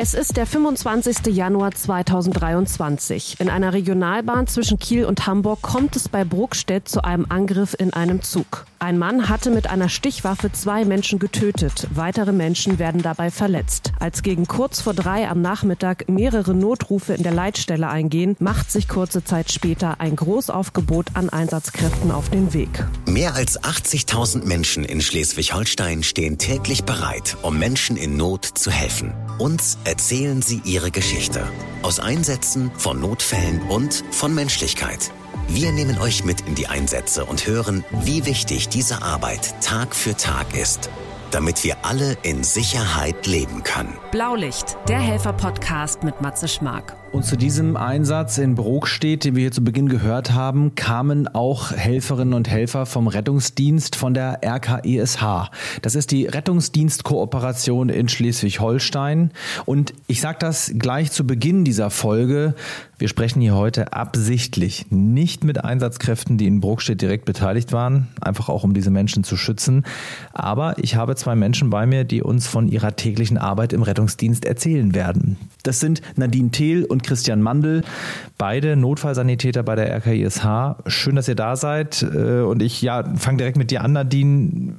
Es ist der 25. Januar 2023. In einer Regionalbahn zwischen Kiel und Hamburg kommt es bei Bruckstedt zu einem Angriff in einem Zug. Ein Mann hatte mit einer Stichwaffe zwei Menschen getötet. Weitere Menschen werden dabei verletzt. Als gegen kurz vor drei am Nachmittag mehrere Notrufe in der Leitstelle eingehen, macht sich kurze Zeit später ein Großaufgebot an Einsatzkräften auf den Weg. Mehr als 80.000 Menschen in Schleswig-Holstein stehen täglich bereit, um Menschen in Not zu helfen. Uns erzählen sie ihre Geschichte. Aus Einsätzen, von Notfällen und von Menschlichkeit. Wir nehmen euch mit in die Einsätze und hören, wie wichtig diese Arbeit Tag für Tag ist, damit wir alle in Sicherheit leben können. Blaulicht, der Helfer-Podcast mit Matze Schmark. Und zu diesem Einsatz in Brokstedt, den wir hier zu Beginn gehört haben, kamen auch Helferinnen und Helfer vom Rettungsdienst von der RKESH. Das ist die Rettungsdienstkooperation in Schleswig-Holstein. Und ich sage das gleich zu Beginn dieser Folge. Wir sprechen hier heute absichtlich nicht mit Einsatzkräften, die in Brokstedt direkt beteiligt waren, einfach auch um diese Menschen zu schützen. Aber ich habe zwei Menschen bei mir, die uns von ihrer täglichen Arbeit im Rettungsdienst erzählen werden. Das sind Nadine Thiel und Christian Mandel, beide Notfallsanitäter bei der RKISH. Schön, dass ihr da seid. Äh, und ich ja, fange direkt mit dir an, Nadine.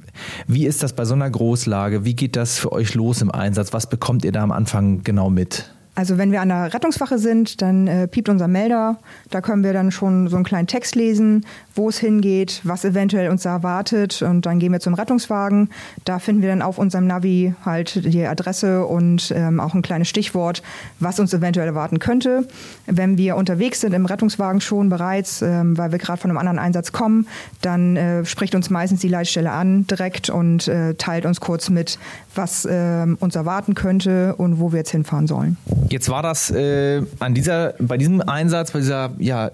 Wie ist das bei so einer Großlage? Wie geht das für euch los im Einsatz? Was bekommt ihr da am Anfang genau mit? Also wenn wir an der Rettungswache sind, dann äh, piept unser Melder. Da können wir dann schon so einen kleinen Text lesen, wo es hingeht, was eventuell uns da erwartet. Und dann gehen wir zum Rettungswagen. Da finden wir dann auf unserem Navi halt die Adresse und ähm, auch ein kleines Stichwort, was uns eventuell erwarten könnte. Wenn wir unterwegs sind im Rettungswagen schon bereits, ähm, weil wir gerade von einem anderen Einsatz kommen, dann äh, spricht uns meistens die Leitstelle an direkt und äh, teilt uns kurz mit, was äh, uns erwarten könnte und wo wir jetzt hinfahren sollen. Jetzt war das äh, an dieser, bei diesem Einsatz, bei dieser ja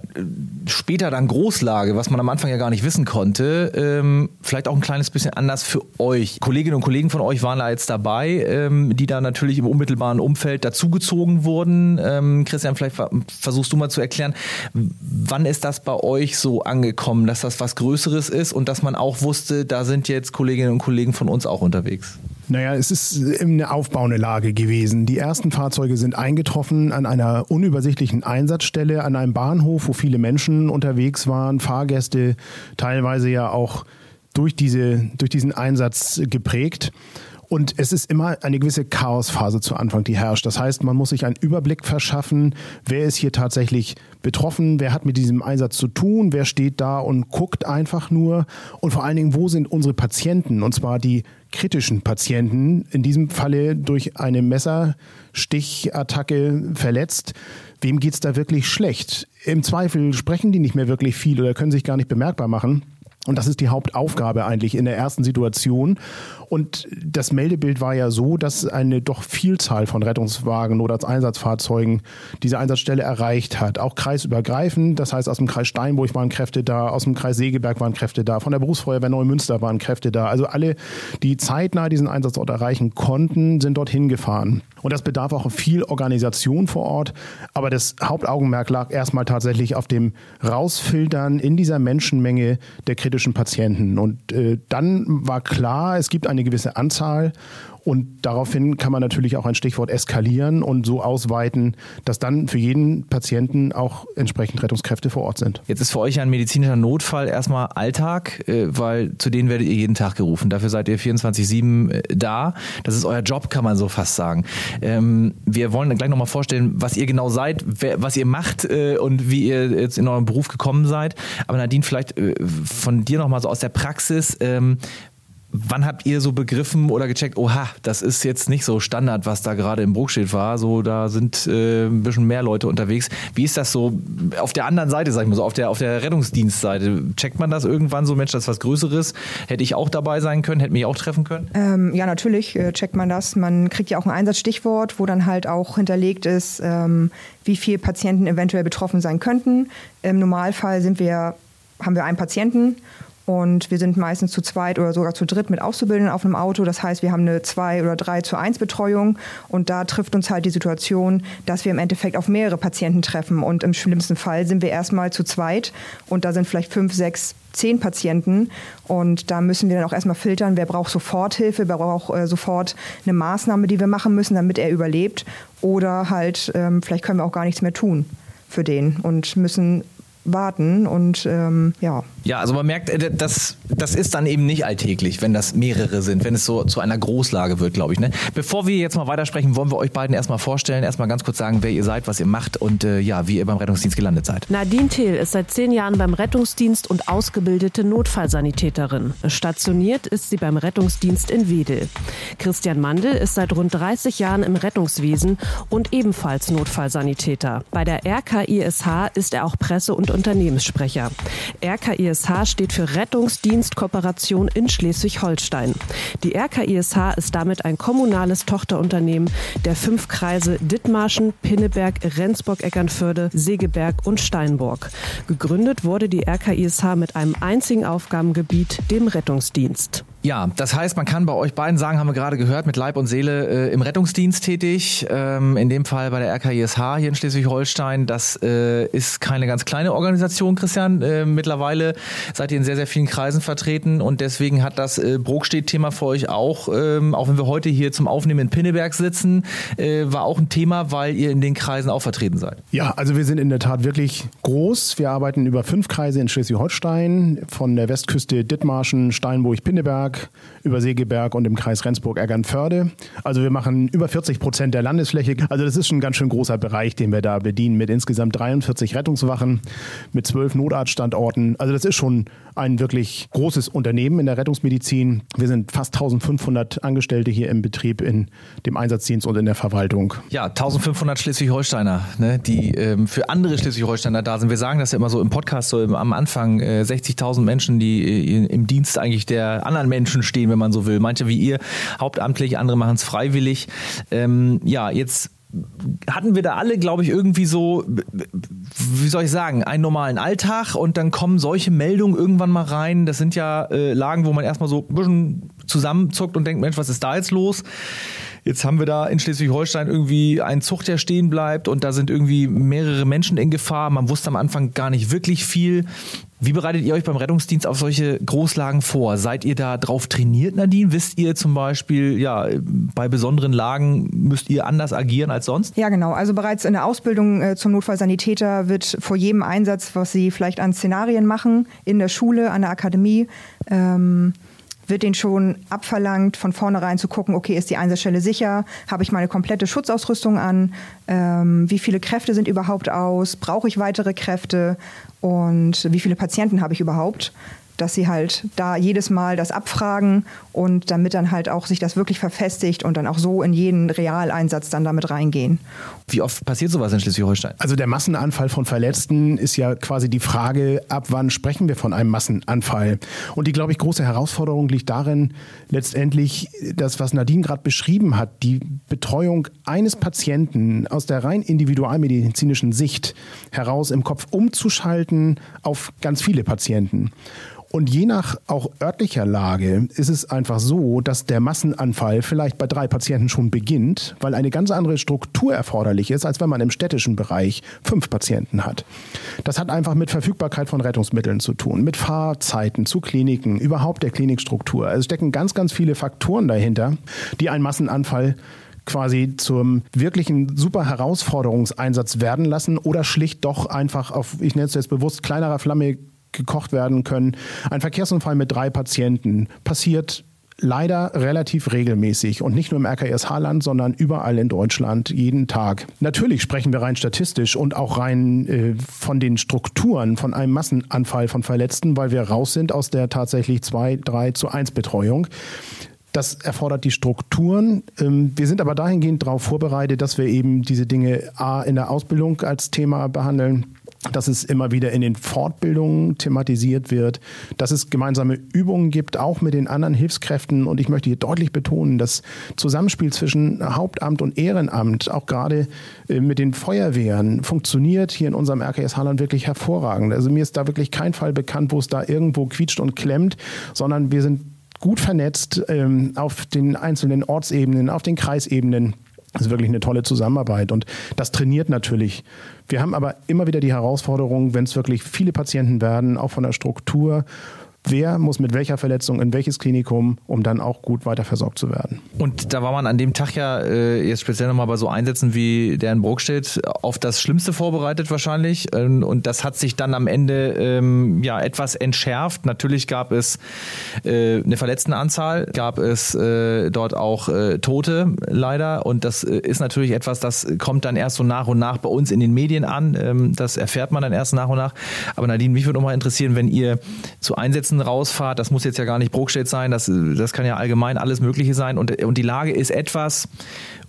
später dann Großlage, was man am Anfang ja gar nicht wissen konnte, ähm, vielleicht auch ein kleines bisschen anders für euch. Kolleginnen und Kollegen von euch waren da jetzt dabei, ähm, die da natürlich im unmittelbaren Umfeld dazugezogen wurden. Ähm, Christian, vielleicht versuchst du mal zu erklären, wann ist das bei euch so angekommen, dass das was Größeres ist und dass man auch wusste, da sind jetzt Kolleginnen und Kollegen von uns auch unterwegs? Naja, es ist eine aufbauende Lage gewesen. Die ersten Fahrzeuge sind eingetroffen an einer unübersichtlichen Einsatzstelle, an einem Bahnhof, wo viele Menschen unterwegs waren, Fahrgäste, teilweise ja auch durch, diese, durch diesen Einsatz geprägt. Und es ist immer eine gewisse Chaosphase zu Anfang, die herrscht. Das heißt, man muss sich einen Überblick verschaffen, wer ist hier tatsächlich betroffen, wer hat mit diesem Einsatz zu tun, wer steht da und guckt einfach nur. Und vor allen Dingen, wo sind unsere Patienten? Und zwar die kritischen Patienten, in diesem Falle durch eine Messerstichattacke verletzt. Wem geht es da wirklich schlecht? Im Zweifel sprechen die nicht mehr wirklich viel oder können sich gar nicht bemerkbar machen. Und das ist die Hauptaufgabe eigentlich in der ersten Situation. Und das Meldebild war ja so, dass eine doch Vielzahl von Rettungswagen oder Einsatzfahrzeugen diese Einsatzstelle erreicht hat. Auch kreisübergreifend, das heißt aus dem Kreis Steinburg waren Kräfte da, aus dem Kreis Segeberg waren Kräfte da, von der Berufsfeuerwehr Neumünster waren Kräfte da. Also alle, die zeitnah diesen Einsatzort erreichen konnten, sind dorthin gefahren. Und das bedarf auch viel Organisation vor Ort. Aber das Hauptaugenmerk lag erstmal tatsächlich auf dem Rausfiltern in dieser Menschenmenge der kritischen Patienten. Und äh, dann war klar, es gibt eine gewisse Anzahl und daraufhin kann man natürlich auch ein Stichwort eskalieren und so ausweiten, dass dann für jeden Patienten auch entsprechend Rettungskräfte vor Ort sind. Jetzt ist für euch ein medizinischer Notfall erstmal Alltag, äh, weil zu denen werdet ihr jeden Tag gerufen. Dafür seid ihr 24-7 äh, da. Das ist euer Job, kann man so fast sagen. Ähm, wir wollen gleich nochmal vorstellen, was ihr genau seid, was ihr macht äh, und wie ihr jetzt in eurem Beruf gekommen seid. Aber Nadine, vielleicht von dir nochmal so aus der Praxis. Wann habt ihr so begriffen oder gecheckt, oha, das ist jetzt nicht so Standard, was da gerade im Bruchschild war, so da sind äh, ein bisschen mehr Leute unterwegs. Wie ist das so auf der anderen Seite, sag ich mal so, auf der, auf der Rettungsdienstseite? Checkt man das irgendwann so, Mensch, das ist was Größeres? Hätte ich auch dabei sein können, hätte mich auch treffen können? Ähm, ja, natürlich äh, checkt man das. Man kriegt ja auch ein Einsatzstichwort, wo dann halt auch hinterlegt ist, ähm, wie viele Patienten eventuell betroffen sein könnten. Im Normalfall sind wir, haben wir einen Patienten Und wir sind meistens zu zweit oder sogar zu dritt mit Auszubildenden auf einem Auto. Das heißt, wir haben eine 2 oder 3 zu 1 Betreuung. Und da trifft uns halt die Situation, dass wir im Endeffekt auf mehrere Patienten treffen. Und im schlimmsten Fall sind wir erstmal zu zweit. Und da sind vielleicht fünf, sechs zehn Patienten und da müssen wir dann auch erstmal filtern, wer braucht Soforthilfe, wer braucht äh, sofort eine Maßnahme, die wir machen müssen, damit er überlebt oder halt ähm, vielleicht können wir auch gar nichts mehr tun für den und müssen warten und ähm, ja. Ja, also man merkt, äh, das, das ist dann eben nicht alltäglich, wenn das mehrere sind, wenn es so zu einer Großlage wird, glaube ich. Ne? Bevor wir jetzt mal weitersprechen, wollen wir euch beiden erstmal vorstellen, erstmal ganz kurz sagen, wer ihr seid, was ihr macht und äh, ja, wie ihr beim Rettungsdienst gelandet seid. Nadine Thiel ist seit zehn Jahren beim Rettungsdienst und ausgebildete Notfallsanitäterin. Stationiert ist sie beim Rettungsdienst in Wedel. Christian Mandel ist seit rund 30 Jahren im Rettungswesen und ebenfalls Notfallsanitäter. Bei der RKISH ist er auch Presse- und Unternehmenssprecher. RKISH steht für Rettungsdienst Kooperation in Schleswig-Holstein. Die RKISH ist damit ein kommunales Tochterunternehmen der fünf Kreise Dithmarschen, Pinneberg, Rendsburg, Eckernförde, Segeberg und Steinburg. Gegründet wurde die RKISH mit einem einzigen Aufgabengebiet, dem Rettungsdienst. Ja, das heißt, man kann bei euch beiden sagen, haben wir gerade gehört, mit Leib und Seele äh, im Rettungsdienst tätig. Ähm, in dem Fall bei der RKISH hier in Schleswig-Holstein. Das äh, ist keine ganz kleine Organisation, Christian. Äh, mittlerweile seid ihr in sehr, sehr vielen Kreisen vertreten und deswegen hat das äh, Brokstedt-Thema für euch auch, ähm, auch wenn wir heute hier zum Aufnehmen in Pinneberg sitzen, äh, war auch ein Thema, weil ihr in den Kreisen auch vertreten seid. Ja, also wir sind in der Tat wirklich groß. Wir arbeiten über fünf Kreise in Schleswig-Holstein, von der Westküste Dithmarschen, Steinburg, Pinneberg über Segeberg und im Kreis Rendsburg-Eckernförde. Also wir machen über 40 Prozent der Landesfläche. Also das ist schon ein ganz schön großer Bereich, den wir da bedienen mit insgesamt 43 Rettungswachen, mit zwölf Notarztstandorten. Also das ist schon ein wirklich großes Unternehmen in der Rettungsmedizin. Wir sind fast 1500 Angestellte hier im Betrieb in dem Einsatzdienst und in der Verwaltung. Ja, 1500 Schleswig-Holsteiner, ne, die ähm, für andere Schleswig-Holsteiner da sind. Wir sagen das ja immer so im Podcast, so am Anfang, äh, 60.000 Menschen, die äh, im Dienst eigentlich der anderen Menschen stehen, wenn man so will. Manche wie ihr hauptamtlich, andere machen es freiwillig. Ähm, ja, jetzt hatten wir da alle, glaube ich, irgendwie so, wie soll ich sagen, einen normalen Alltag und dann kommen solche Meldungen irgendwann mal rein. Das sind ja äh, Lagen, wo man erstmal so ein bisschen zusammenzuckt und denkt, Mensch, was ist da jetzt los? Jetzt haben wir da in Schleswig-Holstein irgendwie einen Zug, der stehen bleibt und da sind irgendwie mehrere Menschen in Gefahr. Man wusste am Anfang gar nicht wirklich viel. Wie bereitet ihr euch beim Rettungsdienst auf solche Großlagen vor? Seid ihr da drauf trainiert, Nadine? Wisst ihr zum Beispiel, ja, bei besonderen Lagen müsst ihr anders agieren als sonst? Ja, genau. Also bereits in der Ausbildung äh, zum Notfallsanitäter wird vor jedem Einsatz, was sie vielleicht an Szenarien machen, in der Schule, an der Akademie, ähm, wird denen schon abverlangt, von vornherein zu gucken, okay, ist die Einsatzstelle sicher? Habe ich meine komplette Schutzausrüstung an? Ähm, wie viele Kräfte sind überhaupt aus? Brauche ich weitere Kräfte? Und wie viele Patienten habe ich überhaupt? Dass sie halt da jedes Mal das abfragen und damit dann halt auch sich das wirklich verfestigt und dann auch so in jeden Realeinsatz dann damit reingehen. Wie oft passiert sowas in Schleswig-Holstein? Also der Massenanfall von Verletzten ist ja quasi die Frage, ab wann sprechen wir von einem Massenanfall? Und die, glaube ich, große Herausforderung liegt darin, letztendlich das, was Nadine gerade beschrieben hat, die Betreuung eines Patienten aus der rein individualmedizinischen Sicht heraus im Kopf umzuschalten auf ganz viele Patienten. Und je nach auch örtlicher Lage ist es einfach so, dass der Massenanfall vielleicht bei drei Patienten schon beginnt, weil eine ganz andere Struktur erforderlich ist, als wenn man im städtischen Bereich fünf Patienten hat. Das hat einfach mit Verfügbarkeit von Rettungsmitteln zu tun, mit Fahrzeiten zu Kliniken, überhaupt der Klinikstruktur. Also es stecken ganz, ganz viele Faktoren dahinter, die einen Massenanfall quasi zum wirklichen super Herausforderungseinsatz werden lassen oder schlicht doch einfach auf, ich nenne es jetzt bewusst, kleinerer Flamme gekocht werden können. Ein Verkehrsunfall mit drei Patienten passiert leider relativ regelmäßig und nicht nur im RKS-Land, sondern überall in Deutschland jeden Tag. Natürlich sprechen wir rein statistisch und auch rein äh, von den Strukturen von einem Massenanfall von Verletzten, weil wir raus sind aus der tatsächlich 2, 3 zu 1 Betreuung. Das erfordert die Strukturen. Ähm, wir sind aber dahingehend darauf vorbereitet, dass wir eben diese Dinge A in der Ausbildung als Thema behandeln dass es immer wieder in den Fortbildungen thematisiert wird, dass es gemeinsame Übungen gibt, auch mit den anderen Hilfskräften. Und ich möchte hier deutlich betonen, das Zusammenspiel zwischen Hauptamt und Ehrenamt, auch gerade äh, mit den Feuerwehren, funktioniert hier in unserem RKS Haaland wirklich hervorragend. Also mir ist da wirklich kein Fall bekannt, wo es da irgendwo quietscht und klemmt, sondern wir sind gut vernetzt ähm, auf den einzelnen Ortsebenen, auf den Kreisebenen. Das ist wirklich eine tolle Zusammenarbeit und das trainiert natürlich. Wir haben aber immer wieder die Herausforderung, wenn es wirklich viele Patienten werden, auch von der Struktur, wer muss mit welcher Verletzung in welches Klinikum, um dann auch gut weiter versorgt zu werden. Und da war man an dem Tag ja äh, jetzt speziell nochmal bei so Einsätzen wie der in Brokstedt auf das Schlimmste vorbereitet wahrscheinlich. Ähm, und das hat sich dann am Ende ähm, ja etwas entschärft. Natürlich gab es äh, eine Verletztenanzahl, gab es äh, dort auch äh, Tote leider. Und das äh, ist natürlich etwas, das kommt dann erst so nach und nach bei uns in den Medien an. Ähm, das erfährt man dann erst nach und nach. Aber Nadine, mich würde nochmal interessieren, wenn ihr zu Einsätzen Rausfahrt, das muss jetzt ja gar nicht Brokstedt sein, das, das kann ja allgemein alles Mögliche sein und, und die Lage ist etwas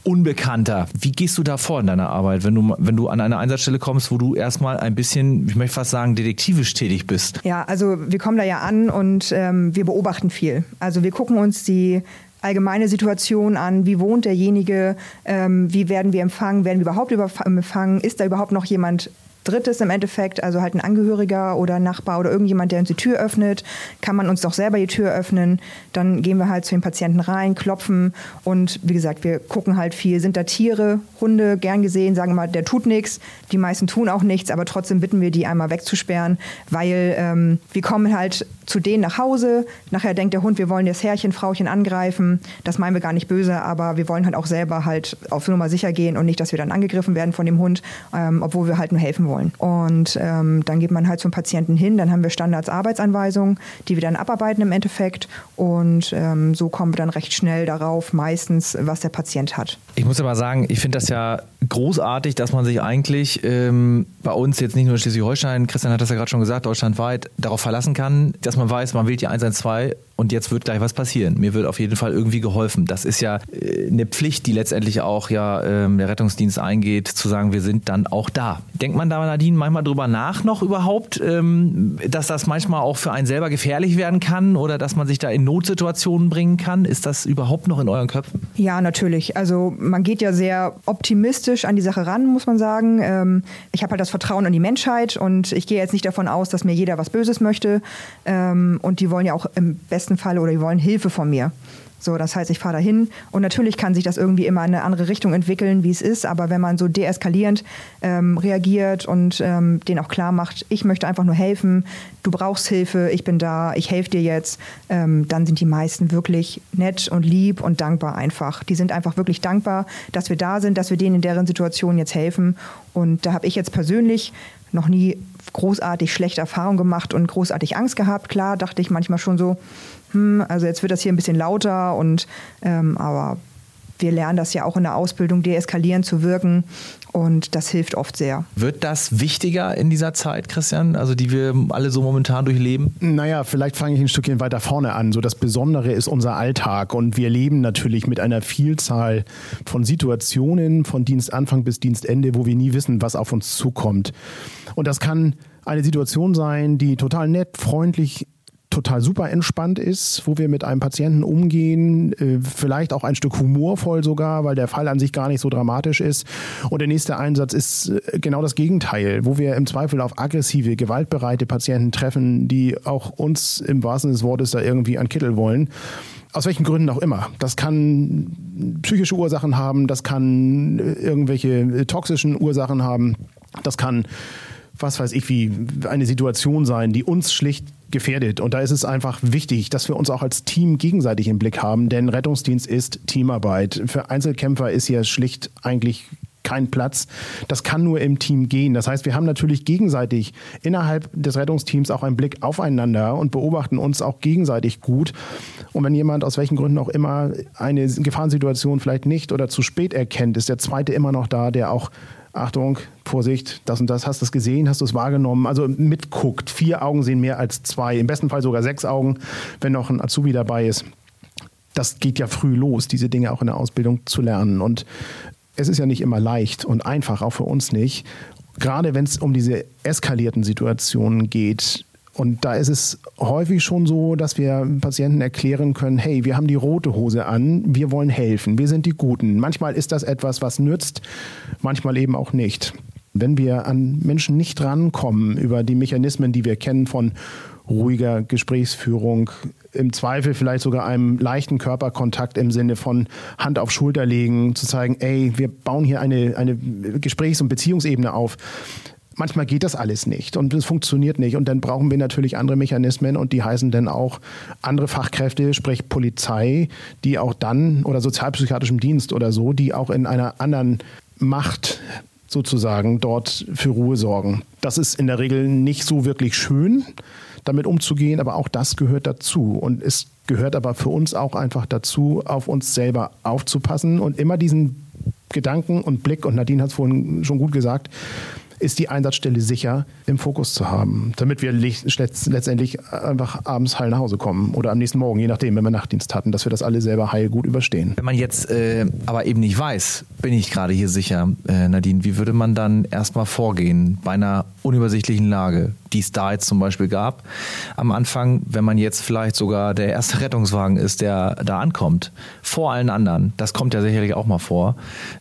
unbekannter. Wie gehst du da vor in deiner Arbeit, wenn du, wenn du an eine Einsatzstelle kommst, wo du erstmal ein bisschen, ich möchte fast sagen, detektivisch tätig bist? Ja, also wir kommen da ja an und ähm, wir beobachten viel. Also wir gucken uns die allgemeine Situation an, wie wohnt derjenige, ähm, wie werden wir empfangen, werden wir überhaupt empfangen, ist da überhaupt noch jemand Drittes im Endeffekt, also halt ein Angehöriger oder Nachbar oder irgendjemand, der uns die Tür öffnet, kann man uns doch selber die Tür öffnen. Dann gehen wir halt zu den Patienten rein, klopfen und wie gesagt, wir gucken halt viel. Sind da Tiere, Hunde, gern gesehen, sagen wir mal, der tut nichts. Die meisten tun auch nichts, aber trotzdem bitten wir die einmal wegzusperren, weil ähm, wir kommen halt zu denen nach Hause. Nachher denkt der Hund, wir wollen das Herrchen, Frauchen angreifen. Das meinen wir gar nicht böse, aber wir wollen halt auch selber halt auf Nummer sicher gehen und nicht, dass wir dann angegriffen werden von dem Hund, ähm, obwohl wir halt nur helfen wollen. Und ähm, dann geht man halt zum Patienten hin, dann haben wir Standards Arbeitsanweisungen, die wir dann abarbeiten im Endeffekt. Und ähm, so kommen wir dann recht schnell darauf, meistens, was der Patient hat. Ich muss aber sagen, ich finde das ja großartig, dass man sich eigentlich ähm, bei uns jetzt nicht nur in Schleswig-Holstein, Christian hat das ja gerade schon gesagt, deutschlandweit darauf verlassen kann, dass man weiß, man wählt die 112 und jetzt wird gleich was passieren. Mir wird auf jeden Fall irgendwie geholfen. Das ist ja äh, eine Pflicht, die letztendlich auch ja ähm, der Rettungsdienst eingeht, zu sagen, wir sind dann auch da. Denkt man da, Nadine, manchmal drüber nach noch überhaupt, ähm, dass das manchmal auch für einen selber gefährlich werden kann oder dass man sich da in Notsituationen bringen kann? Ist das überhaupt noch in euren Köpfen? Ja, natürlich. Also man geht ja sehr optimistisch an die Sache ran, muss man sagen. Ähm, ich habe halt das Vertrauen in die Menschheit und ich gehe jetzt nicht davon aus, dass mir jeder was Böses möchte. Und die wollen ja auch im besten besten Fall oder die wollen Hilfe von mir. So, das heißt, ich fahre dahin und natürlich kann sich das irgendwie immer in eine andere Richtung entwickeln, wie es ist, aber wenn man so deeskalierend ähm, reagiert und ähm, denen auch klar macht, ich möchte einfach nur helfen, du brauchst Hilfe, ich bin da, ich helfe dir jetzt, ähm, dann sind die meisten wirklich nett und lieb und dankbar einfach. Die sind einfach wirklich dankbar, dass wir da sind, dass wir denen in deren Situation jetzt helfen und da habe ich jetzt persönlich noch nie großartig schlechte Erfahrungen gemacht und großartig Angst gehabt. Klar, dachte ich manchmal schon so, hm, also jetzt wird das hier ein bisschen lauter und ähm, aber wir lernen das ja auch in der Ausbildung, deeskalierend zu wirken. Und das hilft oft sehr. Wird das wichtiger in dieser Zeit, Christian, also die wir alle so momentan durchleben? Naja, vielleicht fange ich ein Stückchen weiter vorne an. So das Besondere ist unser Alltag und wir leben natürlich mit einer Vielzahl von Situationen von Dienstanfang bis Dienstende, wo wir nie wissen, was auf uns zukommt. Und das kann eine Situation sein, die total nett, freundlich total super entspannt ist, wo wir mit einem Patienten umgehen, äh, vielleicht auch ein Stück humorvoll sogar, weil der Fall an sich gar nicht so dramatisch ist. Und der nächste Einsatz ist äh, genau das Gegenteil, wo wir im Zweifel auf aggressive, gewaltbereite Patienten treffen, die auch uns im wahrsten des Wortes da irgendwie an Kittel wollen. Aus welchen Gründen auch immer. Das kann psychische Ursachen haben, das kann äh, irgendwelche toxischen Ursachen haben, das kann was weiß ich, wie eine Situation sein, die uns schlicht gefährdet. Und da ist es einfach wichtig, dass wir uns auch als Team gegenseitig im Blick haben, denn Rettungsdienst ist Teamarbeit. Für Einzelkämpfer ist hier schlicht eigentlich kein Platz. Das kann nur im Team gehen. Das heißt, wir haben natürlich gegenseitig innerhalb des Rettungsteams auch einen Blick aufeinander und beobachten uns auch gegenseitig gut. Und wenn jemand aus welchen Gründen auch immer eine Gefahrensituation vielleicht nicht oder zu spät erkennt, ist der zweite immer noch da, der auch Achtung, Vorsicht, das und das, hast du es gesehen, hast du es wahrgenommen? Also mitguckt. Vier Augen sehen mehr als zwei, im besten Fall sogar sechs Augen, wenn noch ein Azubi dabei ist. Das geht ja früh los, diese Dinge auch in der Ausbildung zu lernen. Und es ist ja nicht immer leicht und einfach, auch für uns nicht. gerade wenn es um diese eskalierten Situationen geht, und da ist es häufig schon so, dass wir Patienten erklären können, hey, wir haben die rote Hose an, wir wollen helfen, wir sind die Guten. Manchmal ist das etwas, was nützt, manchmal eben auch nicht. Wenn wir an Menschen nicht rankommen über die Mechanismen, die wir kennen von ruhiger Gesprächsführung, im Zweifel vielleicht sogar einem leichten Körperkontakt im Sinne von Hand auf Schulter legen, zu zeigen, ey, wir bauen hier eine, eine Gesprächs- und Beziehungsebene auf. Manchmal geht das alles nicht und es funktioniert nicht. Und dann brauchen wir natürlich andere Mechanismen und die heißen dann auch andere Fachkräfte, sprich Polizei, die auch dann oder sozialpsychiatrischem Dienst oder so, die auch in einer anderen Macht sozusagen dort für Ruhe sorgen. Das ist in der Regel nicht so wirklich schön, damit umzugehen, aber auch das gehört dazu. Und es gehört aber für uns auch einfach dazu, auf uns selber aufzupassen und immer diesen Gedanken und Blick, und Nadine hat es vorhin schon gut gesagt, ist die Einsatzstelle sicher im Fokus zu haben, damit wir letztendlich einfach abends heil nach Hause kommen oder am nächsten Morgen, je nachdem, wenn wir Nachtdienst hatten, dass wir das alle selber heil gut überstehen. Wenn man jetzt äh, aber eben nicht weiß, bin ich gerade hier sicher, äh, Nadine, wie würde man dann erstmal vorgehen bei einer unübersichtlichen Lage, die es da jetzt zum Beispiel gab am Anfang, wenn man jetzt vielleicht sogar der erste Rettungswagen ist, der da ankommt, vor allen anderen, das kommt ja sicherlich auch mal vor.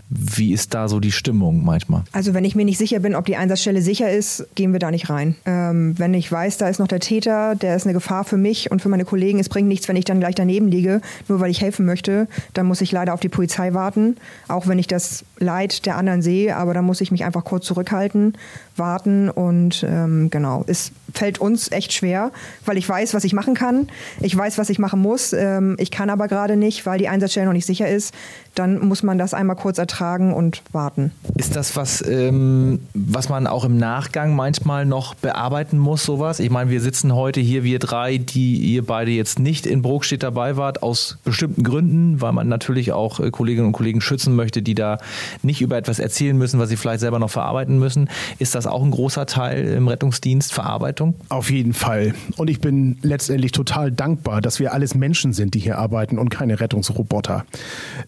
Wie ist da so die Stimmung manchmal? Also wenn ich mir nicht sicher bin, ob die Einsatzstelle sicher ist, gehen wir da nicht rein. Ähm, wenn ich weiß, da ist noch der Täter, der ist eine Gefahr für mich und für meine Kollegen, es bringt nichts, wenn ich dann gleich daneben liege, nur weil ich helfen möchte, dann muss ich leider auf die Polizei warten, auch wenn ich das Leid der anderen sehe, aber da muss ich mich einfach kurz zurückhalten, warten und ähm, genau, es fällt uns echt schwer, weil ich weiß, was ich machen kann, ich weiß, was ich machen muss, ähm, ich kann aber gerade nicht, weil die Einsatzstelle noch nicht sicher ist, dann muss man das einmal kurz ertragen und warten. Ist das was, ähm, was man auch im Nachgang manchmal noch bearbeiten muss, sowas? Ich meine, wir sitzen heute hier, wir drei, die ihr beide jetzt nicht in Brokstedt dabei wart, aus bestimmten Gründen, weil man natürlich auch äh, Kolleginnen und Kollegen schützen möchte, die da nicht über etwas erzählen müssen, was sie vielleicht selber noch verarbeiten müssen. Ist das auch ein großer Teil im Rettungsdienst, Verarbeitung? Auf jeden Fall. Und ich bin letztendlich total dankbar, dass wir alles Menschen sind, die hier arbeiten und keine Rettungsroboter.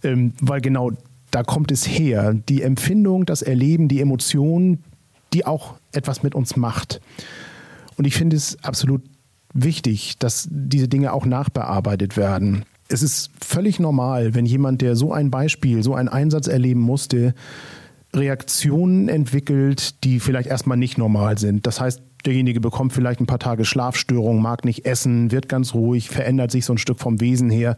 Ähm, weil genau da kommt es her. Die Empfindung, das Erleben, die Emotion, die auch etwas mit uns macht. Und ich finde es absolut wichtig, dass diese Dinge auch nachbearbeitet werden. Es ist völlig normal, wenn jemand, der so ein Beispiel, so einen Einsatz erleben musste, Reaktionen entwickelt, die vielleicht erstmal nicht normal sind. Das heißt, derjenige bekommt vielleicht ein paar Tage Schlafstörungen, mag nicht essen, wird ganz ruhig, verändert sich so ein Stück vom Wesen her.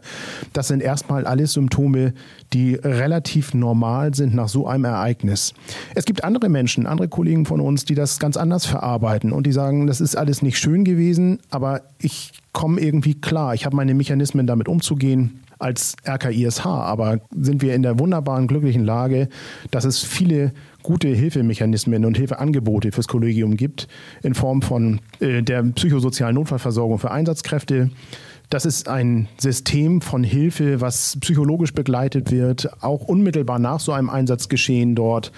Das sind erstmal alles Symptome, die relativ normal sind nach so einem Ereignis. Es gibt andere Menschen, andere Kollegen von uns, die das ganz anders verarbeiten und die sagen, das ist alles nicht schön gewesen, aber ich komme irgendwie klar, ich habe meine Mechanismen damit umzugehen als RKISH, aber sind wir in der wunderbaren, glücklichen Lage, dass es viele gute Hilfemechanismen und Hilfeangebote fürs Kollegium gibt, in Form von äh, der psychosozialen Notfallversorgung für Einsatzkräfte. Das ist ein System von Hilfe, was psychologisch begleitet wird, auch unmittelbar nach so einem Einsatzgeschehen dort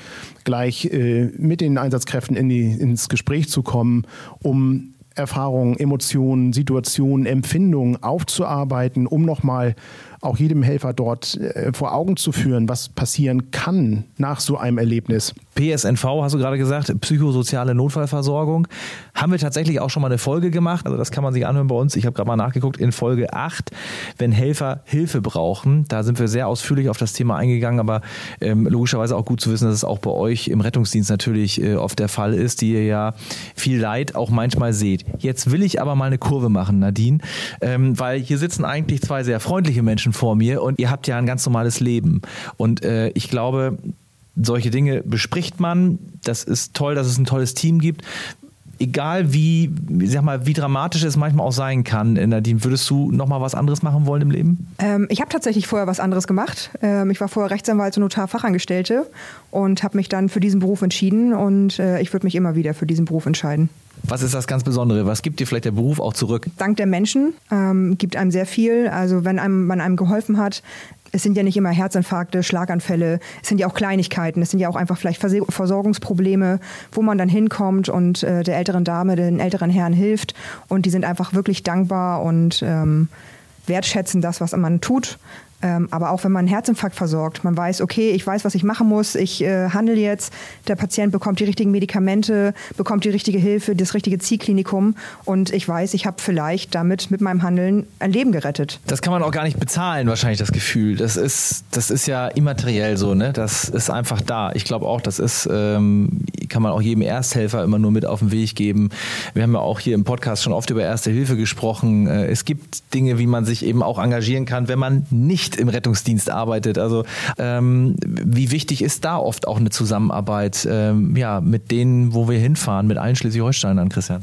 gleich äh, mit den Einsatzkräften in die, ins Gespräch zu kommen, um Erfahrungen, Emotionen, Situationen, Empfindungen aufzuarbeiten, um nochmal auch jedem Helfer dort äh, vor Augen zu führen, was passieren kann nach so einem Erlebnis. PSNV, hast du gerade gesagt, psychosoziale Notfallversorgung. Haben wir tatsächlich auch schon mal eine Folge gemacht. Also das kann man sich anhören bei uns. Ich habe gerade mal nachgeguckt in Folge 8, wenn Helfer Hilfe brauchen. Da sind wir sehr ausführlich auf das Thema eingegangen, aber ähm, logischerweise auch gut zu wissen, dass es auch bei euch im Rettungsdienst natürlich äh, oft der Fall ist, die ihr ja viel Leid auch manchmal seht. Jetzt will ich aber mal eine Kurve machen, Nadine, ähm, weil hier sitzen eigentlich zwei sehr freundliche Menschen vor mir und ihr habt ja ein ganz normales Leben. Und äh, ich glaube, solche Dinge bespricht man. Das ist toll, dass es ein tolles Team gibt. Egal wie, sag mal, wie dramatisch es manchmal auch sein kann, Nadine, würdest du noch mal was anderes machen wollen im Leben? Ähm, ich habe tatsächlich vorher was anderes gemacht. Ähm, ich war vorher Rechtsanwalt und Notarfachangestellte und habe mich dann für diesen Beruf entschieden und äh, ich würde mich immer wieder für diesen Beruf entscheiden. Was ist das ganz Besondere? Was gibt dir vielleicht der Beruf auch zurück? Dank der Menschen ähm, gibt einem sehr viel. Also wenn einem, man einem geholfen hat, es sind ja nicht immer Herzinfarkte, Schlaganfälle, es sind ja auch Kleinigkeiten, es sind ja auch einfach vielleicht Versorgungsprobleme, wo man dann hinkommt und äh, der älteren Dame, den älteren Herren hilft und die sind einfach wirklich dankbar und ähm, wertschätzen das, was man tut. Ähm, aber auch wenn man einen Herzinfarkt versorgt, man weiß, okay, ich weiß, was ich machen muss, ich äh, handle jetzt, der Patient bekommt die richtigen Medikamente, bekommt die richtige Hilfe, das richtige Zielklinikum und ich weiß, ich habe vielleicht damit mit meinem Handeln ein Leben gerettet. Das kann man auch gar nicht bezahlen, wahrscheinlich das Gefühl. Das ist, das ist ja immateriell so, ne? Das ist einfach da. Ich glaube auch, das ist, ähm, kann man auch jedem Ersthelfer immer nur mit auf den Weg geben. Wir haben ja auch hier im Podcast schon oft über Erste Hilfe gesprochen. Äh, es gibt Dinge, wie man sich eben auch engagieren kann, wenn man nicht nicht im Rettungsdienst arbeitet. Also ähm, wie wichtig ist da oft auch eine Zusammenarbeit ähm, ja, mit denen, wo wir hinfahren, mit allen Schleswig-Holsteinern, Christian?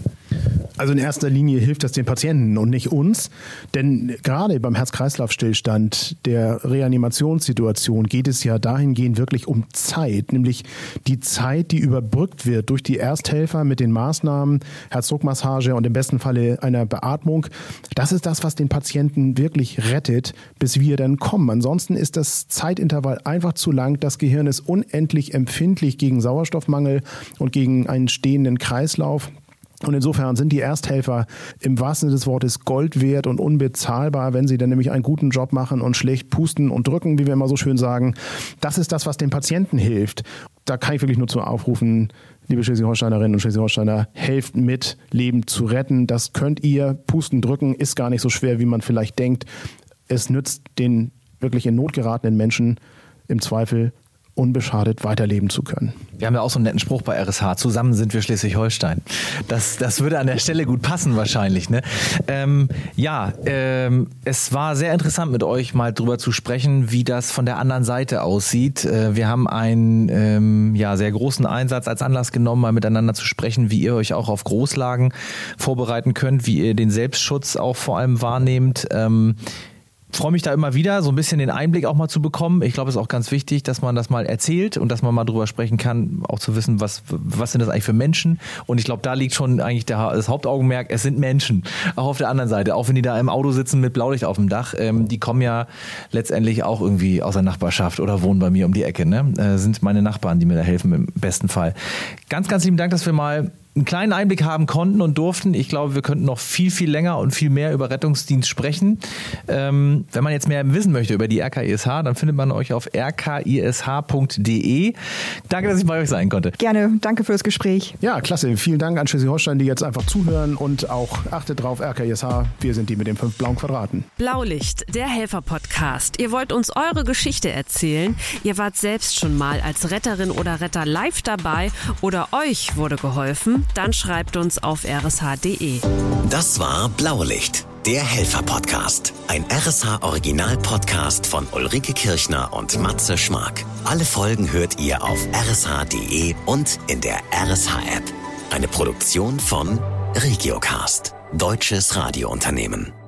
Also in erster Linie hilft das den Patienten und nicht uns. Denn gerade beim Herz-Kreislauf-Stillstand der Reanimationssituation geht es ja dahingehend wirklich um Zeit, nämlich die Zeit, die überbrückt wird durch die Ersthelfer mit den Maßnahmen, Herzdruckmassage und im besten Falle einer Beatmung. Das ist das, was den Patienten wirklich rettet, bis wir dann kommen. Ansonsten ist das Zeitintervall einfach zu lang. Das Gehirn ist unendlich empfindlich gegen Sauerstoffmangel und gegen einen stehenden Kreislauf. Und insofern sind die Ersthelfer im wahrsten Sinne des Wortes Gold wert und unbezahlbar, wenn sie dann nämlich einen guten Job machen und schlecht pusten und drücken, wie wir immer so schön sagen. Das ist das, was dem Patienten hilft. Da kann ich wirklich nur zu aufrufen, liebe Schleswig-Holsteinerinnen und Schleswig-Holsteiner, helft mit, Leben zu retten. Das könnt ihr. Pusten, drücken ist gar nicht so schwer, wie man vielleicht denkt. Es nützt den wirklich in Not geratenen Menschen im Zweifel unbeschadet weiterleben zu können. Wir haben ja auch so einen netten Spruch bei RSH. Zusammen sind wir Schleswig-Holstein. Das, das würde an der Stelle gut passen wahrscheinlich. Ne? Ähm, ja, ähm, es war sehr interessant mit euch mal drüber zu sprechen, wie das von der anderen Seite aussieht. Äh, wir haben einen ähm, ja, sehr großen Einsatz als Anlass genommen, mal miteinander zu sprechen, wie ihr euch auch auf Großlagen vorbereiten könnt, wie ihr den Selbstschutz auch vor allem wahrnehmt. Freue mich da immer wieder, so ein bisschen den Einblick auch mal zu bekommen. Ich glaube, es ist auch ganz wichtig, dass man das mal erzählt und dass man mal drüber sprechen kann, auch zu wissen, was, was sind das eigentlich für Menschen. Und ich glaube, da liegt schon eigentlich der, das Hauptaugenmerk, es sind Menschen. Auch auf der anderen Seite, auch wenn die da im Auto sitzen mit Blaulicht auf dem Dach, ähm, die kommen ja letztendlich auch irgendwie aus der Nachbarschaft oder wohnen bei mir um die Ecke. Ne? Äh, sind meine Nachbarn, die mir da helfen im besten Fall. Ganz, ganz lieben Dank, dass wir mal einen kleinen Einblick haben konnten und durften. Ich glaube, wir könnten noch viel, viel länger und viel mehr über Rettungsdienst sprechen. Ähm, wenn man jetzt mehr wissen möchte über die RKISH, dann findet man euch auf rkish.de. Danke, dass ich bei euch sein konnte. Gerne, danke für das Gespräch. Ja, klasse. Vielen Dank an Schleswig-Holstein, die jetzt einfach zuhören und auch achtet drauf, RKISH, wir sind die mit den fünf blauen Quadraten. Blaulicht, der Helfer-Podcast. Ihr wollt uns eure Geschichte erzählen. Ihr wart selbst schon mal als Retterin oder Retter live dabei oder euch wurde geholfen dann schreibt uns auf rsh.de. Das war Blaulicht, der Helfer-Podcast. Ein RSH-Original-Podcast von Ulrike Kirchner und Matze Schmark. Alle Folgen hört ihr auf rsh.de und in der RSH-App. Eine Produktion von Regiocast, deutsches Radiounternehmen.